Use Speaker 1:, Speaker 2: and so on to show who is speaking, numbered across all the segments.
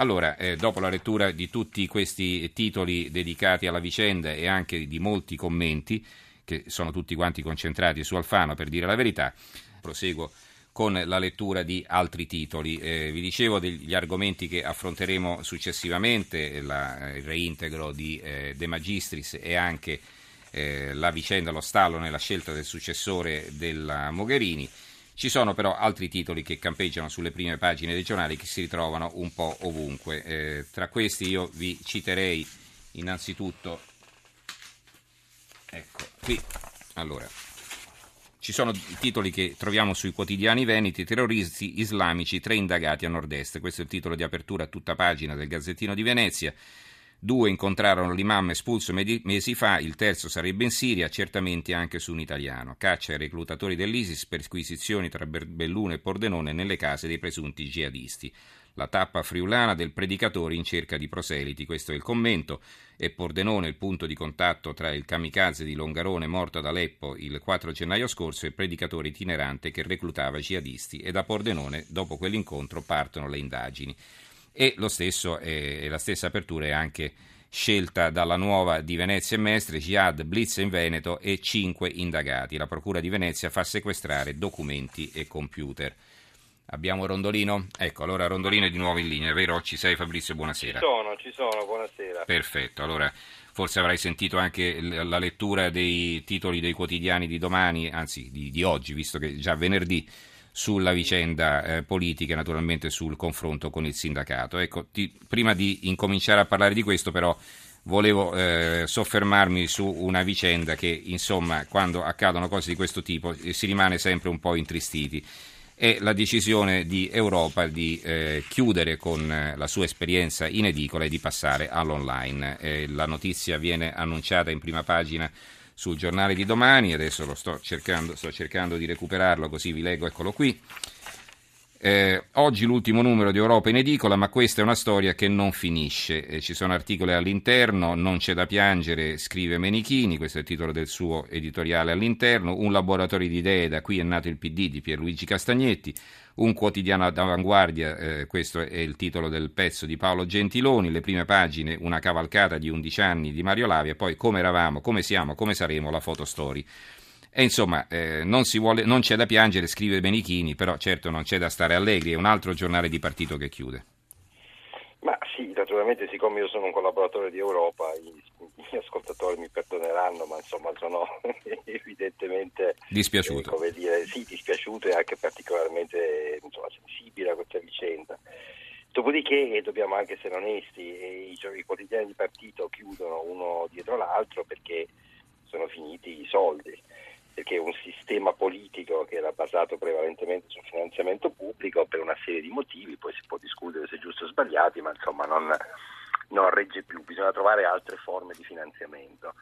Speaker 1: Allora, eh, dopo la lettura di tutti questi titoli dedicati alla vicenda e anche di molti commenti, che sono tutti quanti concentrati su Alfano per dire la verità, proseguo con la lettura di altri titoli. Eh, vi dicevo degli argomenti che affronteremo successivamente, la, il reintegro di eh, De Magistris e anche eh, la vicenda, lo stallo nella scelta del successore della Mogherini. Ci sono però altri titoli che campeggiano sulle prime pagine dei giornali che si ritrovano un po' ovunque. Eh, tra questi io vi citerei innanzitutto, ecco qui, allora, ci sono titoli che troviamo sui quotidiani veneti, terroristi islamici, tre indagati a nord-est. Questo è il titolo di apertura a tutta pagina del Gazzettino di Venezia. Due incontrarono l'imam espulso mesi fa, il terzo sarebbe in Siria, certamente anche su un italiano. Caccia ai reclutatori dell'ISIS, perquisizioni tra Belluno e Pordenone nelle case dei presunti jihadisti. La tappa friulana del predicatore in cerca di proseliti, questo è il commento. E Pordenone il punto di contatto tra il kamikaze di Longarone morto ad Aleppo il 4 gennaio scorso e il predicatore itinerante che reclutava jihadisti. E da Pordenone, dopo quell'incontro, partono le indagini e lo stesso, eh, la stessa apertura è anche scelta dalla nuova di Venezia e Mestre, Jihad, Blitz in Veneto e cinque indagati. La Procura di Venezia fa sequestrare documenti e computer. Abbiamo Rondolino? Ecco, allora Rondolino è di nuovo in linea, vero? Ci sei Fabrizio? Buonasera.
Speaker 2: Ci sono, ci sono, buonasera.
Speaker 1: Perfetto, allora forse avrai sentito anche la lettura dei titoli dei quotidiani di domani, anzi di, di oggi, visto che già venerdì sulla vicenda eh, politica e naturalmente sul confronto con il sindacato. Ecco, ti, prima di incominciare a parlare di questo però volevo eh, soffermarmi su una vicenda che insomma quando accadono cose di questo tipo eh, si rimane sempre un po' intristiti. È la decisione di Europa di eh, chiudere con eh, la sua esperienza in edicola e di passare all'online. Eh, la notizia viene annunciata in prima pagina sul giornale di domani, adesso lo sto cercando, sto cercando di recuperarlo così vi leggo, eccolo qui. Eh, oggi l'ultimo numero di Europa in edicola, ma questa è una storia che non finisce. Eh, ci sono articoli all'interno, non c'è da piangere, scrive Menichini, questo è il titolo del suo editoriale all'interno, un laboratorio di idee, da qui è nato il PD di Pierluigi Castagnetti, un quotidiano d'avanguardia, eh, questo è il titolo del pezzo di Paolo Gentiloni, le prime pagine, una cavalcata di 11 anni di Mario Lavia, poi come eravamo, come siamo, come saremo, la fotostory. E insomma, eh, non, vuole, non, c'è da piangere, scrive Benichini, però certo non c'è da stare allegri, è un altro giornale di partito che chiude.
Speaker 2: Ma sì, naturalmente siccome io sono un collaboratore di Europa, i, i ascoltatori mi perdoneranno, ma insomma sono evidentemente
Speaker 1: dispiaciuto.
Speaker 2: Eh, come dire, sì, dispiaciuto e anche particolarmente insomma, sensibile a questa vicenda. Dopodiché dobbiamo anche essere onesti, i, i quotidiani di partito chiudono uno dietro l'altro perché sono finiti i soldi perché un sistema politico che era basato prevalentemente sul finanziamento pubblico per una serie di motivi, poi si può discutere se giusto o sbagliati, ma insomma non, non regge più, bisogna trovare altre forme di finanziamento.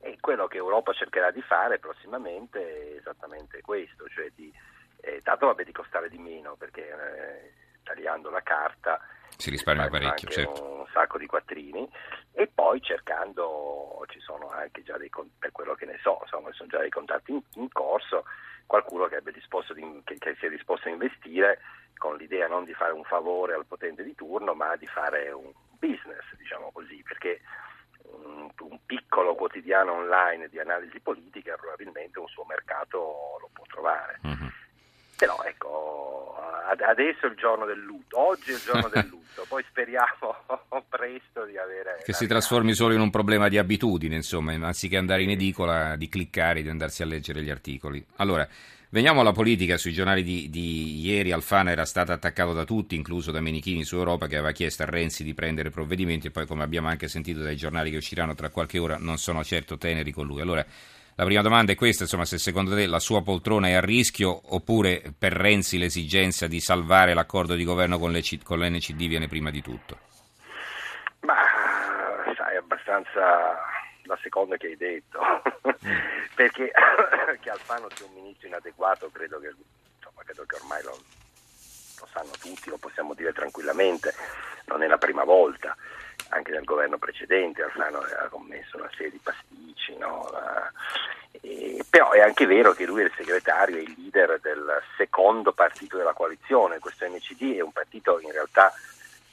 Speaker 2: E quello che Europa cercherà di fare prossimamente è esattamente questo, cioè di, eh, tanto vabbè di costare di meno, perché eh, tagliando la carta
Speaker 1: si risparmia parecchio, certo.
Speaker 2: un sacco di quattrini e poi cercando, ci sono anche già dei, per quello che ne so, insomma, sono già dei contatti in, in corso, qualcuno che, di, che, che sia disposto a investire con l'idea non di fare un favore al potente di turno, ma di fare un business, diciamo così, perché un, un, piccolo quotidiano online di analisi politica probabilmente un suo mercato lo può trovare. Mm-hmm. Però adesso è il giorno del lutto, oggi è il giorno del lutto, poi speriamo presto di avere...
Speaker 1: Che si trasformi solo in un problema di abitudine, insomma, anziché andare in edicola, di cliccare, di andarsi a leggere gli articoli. Allora, veniamo alla politica, sui giornali di, di ieri Alfano era stato attaccato da tutti, incluso da Menichini su Europa, che aveva chiesto a Renzi di prendere provvedimenti e poi, come abbiamo anche sentito dai giornali che usciranno tra qualche ora, non sono certo teneri con lui. Allora, la prima domanda è questa, insomma, se secondo te la sua poltrona è a rischio oppure per Renzi l'esigenza di salvare l'accordo di governo con, le, con l'NCD viene prima di tutto?
Speaker 2: Ma sai, abbastanza la seconda che hai detto, mm. perché che Alfano sia un ministro inadeguato credo che, insomma, credo che ormai lo, lo sanno tutti, lo possiamo dire tranquillamente, non è la prima volta anche nel governo precedente Alfano aveva commesso una serie di pasticci, no? Però è anche vero che lui è il segretario e il leader del secondo partito della coalizione, questo NCD è un partito in realtà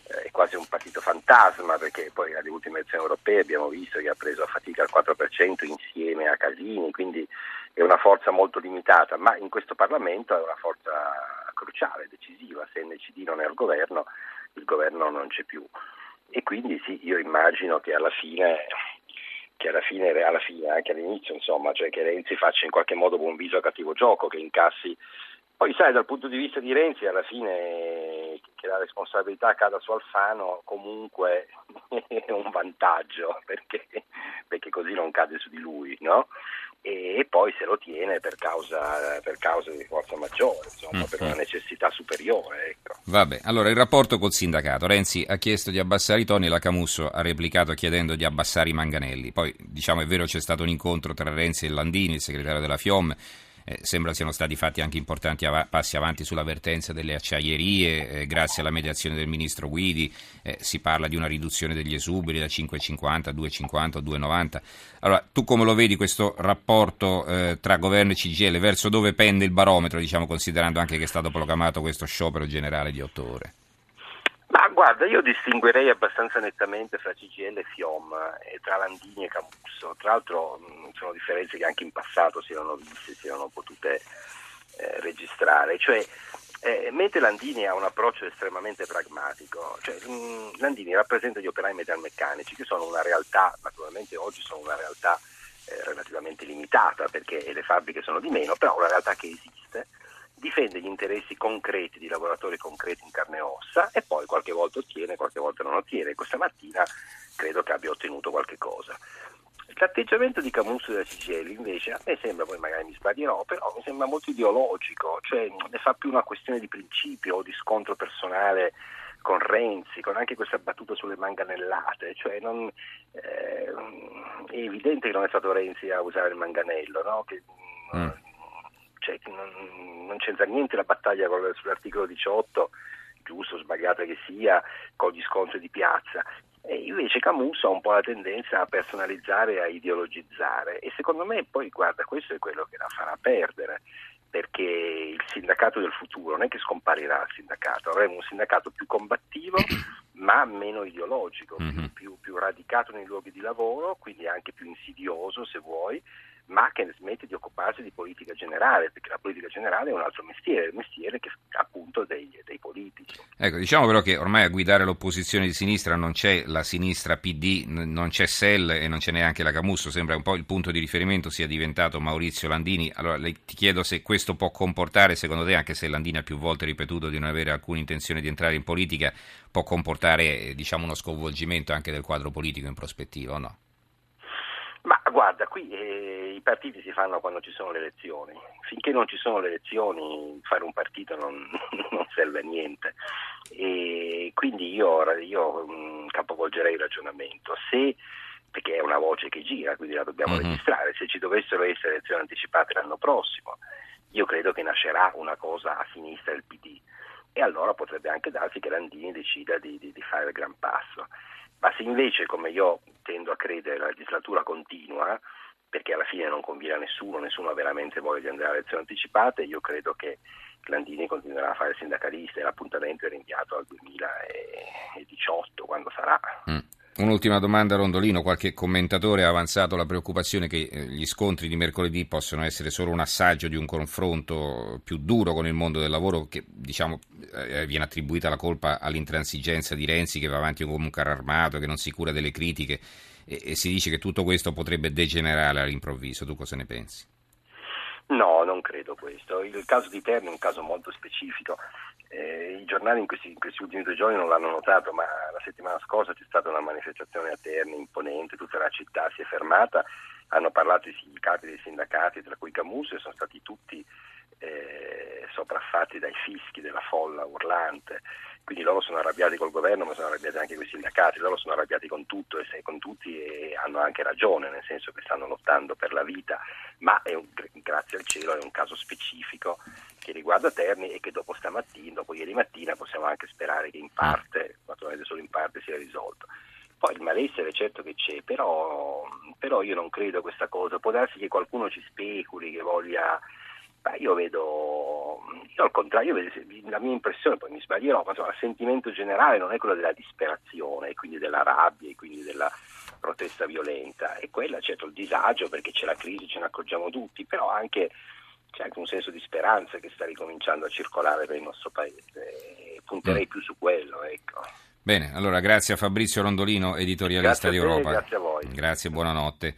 Speaker 2: eh, è quasi un partito fantasma perché poi alle ultime elezioni europee abbiamo visto che ha preso a fatica il 4% insieme a Casini, quindi è una forza molto limitata, ma in questo Parlamento è una forza cruciale, decisiva, se NCD non è al governo il governo non c'è più. E quindi sì, io immagino che alla fine che alla fine, alla fine, anche all'inizio, insomma, cioè che Renzi faccia in qualche modo buon viso a cattivo gioco, che incassi. Poi sai, dal punto di vista di Renzi, alla fine che la responsabilità cada su Alfano comunque è un vantaggio, perché, perché così non cade su di lui, no? E poi se lo tiene per causa, per causa di forza maggiore, insomma, mm, per una mm. necessità superiore. Ecco.
Speaker 1: Vabbè, allora il rapporto col sindacato. Renzi ha chiesto di abbassare i toni, la Camusso ha replicato chiedendo di abbassare i manganelli. Poi, diciamo, è vero c'è stato un incontro tra Renzi e Landini, il segretario della FIOM eh, sembra siano stati fatti anche importanti av- passi avanti sull'avvertenza delle acciaierie, eh, grazie alla mediazione del ministro Guidi eh, si parla di una riduzione degli esuberi da 5,50 a 2,50 o 2,90. Allora, tu come lo vedi questo rapporto eh, tra governo e CGL? Verso dove pende il barometro, diciamo, considerando anche che è stato proclamato questo sciopero generale di otto ore?
Speaker 2: Guarda, io distinguerei abbastanza nettamente fra CGL e FIOM, e tra Landini e Camusso. Tra l'altro sono differenze che anche in passato si erano viste, si erano potute eh, registrare. Cioè, eh, mentre Landini ha un approccio estremamente pragmatico, cioè, mh, Landini rappresenta gli operai metalmeccanici che sono una realtà, naturalmente oggi sono una realtà eh, relativamente limitata perché le fabbriche sono di meno, però una realtà che esiste difende gli interessi concreti di lavoratori concreti in carne e ossa e poi qualche volta ottiene, qualche volta non ottiene. Questa mattina credo che abbia ottenuto qualche cosa. L'atteggiamento di Camusso e della CGL invece a me sembra, poi magari mi sbaglierò, però mi sembra molto ideologico, cioè ne fa più una questione di principio o di scontro personale con Renzi, con anche questa battuta sulle manganellate, cioè non, eh, è evidente che non è stato Renzi a usare il manganello, no? che, mm cioè, non, non, c'entra niente la battaglia sull'articolo 18, giusto o sbagliata che sia, con gli scontri di piazza. E invece Camusso ha un po' la tendenza a personalizzare e a ideologizzare e secondo me poi guarda questo è quello che la farà perdere perché il sindacato del futuro non è che scomparirà il sindacato, avremo un sindacato più combattivo ma meno ideologico, più, mm-hmm. più, più radicato nei luoghi di lavoro, quindi anche più insidioso se vuoi, ma che smette di occuparsi di politica generale, perché la politica generale è un altro mestiere, il mestiere che, appunto dei, dei, politici.
Speaker 1: Ecco, diciamo però che ormai a guidare l'opposizione di sinistra non c'è la sinistra PD, non c'è SEL e non c'è neanche la Camusso, sembra un po' il punto di riferimento sia diventato Maurizio Landini. Allora ti chiedo se questo può comportare, secondo te, anche se Landini ha più volte ripetuto di non avere alcuna intenzione di entrare in politica, può comportare diciamo, uno sconvolgimento anche del quadro politico in prospettiva o no?
Speaker 2: Guarda, qui eh, i partiti si fanno quando ci sono le elezioni. Finché non ci sono le elezioni fare un partito non, non serve a niente. E quindi io, io mh, mm, capovolgerei il ragionamento. Se, perché è una voce che gira, quindi la dobbiamo mm-hmm. registrare, se ci dovessero essere elezioni anticipate l'anno prossimo, io credo che nascerà una cosa a sinistra del PD. E allora potrebbe anche darsi che Landini decida di, di, di fare il gran passo. Ma se invece, come io tendo a credere, la legislatura continua, perché alla fine non conviene a nessuno, nessuno ha veramente voglia di andare a elezioni anticipate, io credo che Landini continuerà a fare sindacalista e l'appuntamento è rinviato al 2018, quando sarà.
Speaker 1: Mm. Un'ultima domanda Rondolino, qualche commentatore ha avanzato la preoccupazione che eh, gli scontri di mercoledì possano essere solo un assaggio di un confronto più duro con il mondo del lavoro che diciamo, eh, viene attribuita la colpa all'intransigenza di Renzi che va avanti come un carro armato, che non si cura delle critiche e, e si dice che tutto questo potrebbe degenerare all'improvviso. Tu cosa ne pensi?
Speaker 2: No, non credo questo. Il caso di Terni è un caso molto specifico. Eh, I giornali in questi, in questi, ultimi due giorni non l'hanno notato, ma la settimana scorsa c'è stata una manifestazione a Terni imponente, tutta la città si è fermata, hanno parlato i capi dei sindacati, tra cui Camuso, e sono stati tutti eh, sopraffatti dai fischi della folla urlante. Quindi loro sono arrabbiati col governo, ma sono arrabbiati anche con i sindacati, loro sono arrabbiati con tutto e con tutti e hanno anche ragione, nel senso che stanno lottando per la vita, ma un, grazie al cielo è un caso specifico che riguarda Terni e che dopo stamattina, dopo ieri mattina, possiamo anche sperare che in parte, naturalmente solo in parte, sia risolto. Poi il malessere certo che c'è, però, però io non credo a questa cosa. Può darsi che qualcuno ci speculi, che voglia... Ma io vedo io al contrario, la mia impressione, poi mi sbaglierò, ma insomma, il sentimento generale non è quello della disperazione, quindi della rabbia, e quindi della protesta violenta, è quella certo il disagio perché c'è la crisi, ce ne accorgiamo tutti, però anche c'è anche un senso di speranza che sta ricominciando a circolare per il nostro paese. Punterei mm. più su quello, ecco.
Speaker 1: Bene, allora grazie a Fabrizio Rondolino, editorialista
Speaker 2: grazie
Speaker 1: di Europa.
Speaker 2: Te, grazie a voi.
Speaker 1: Grazie, buonanotte.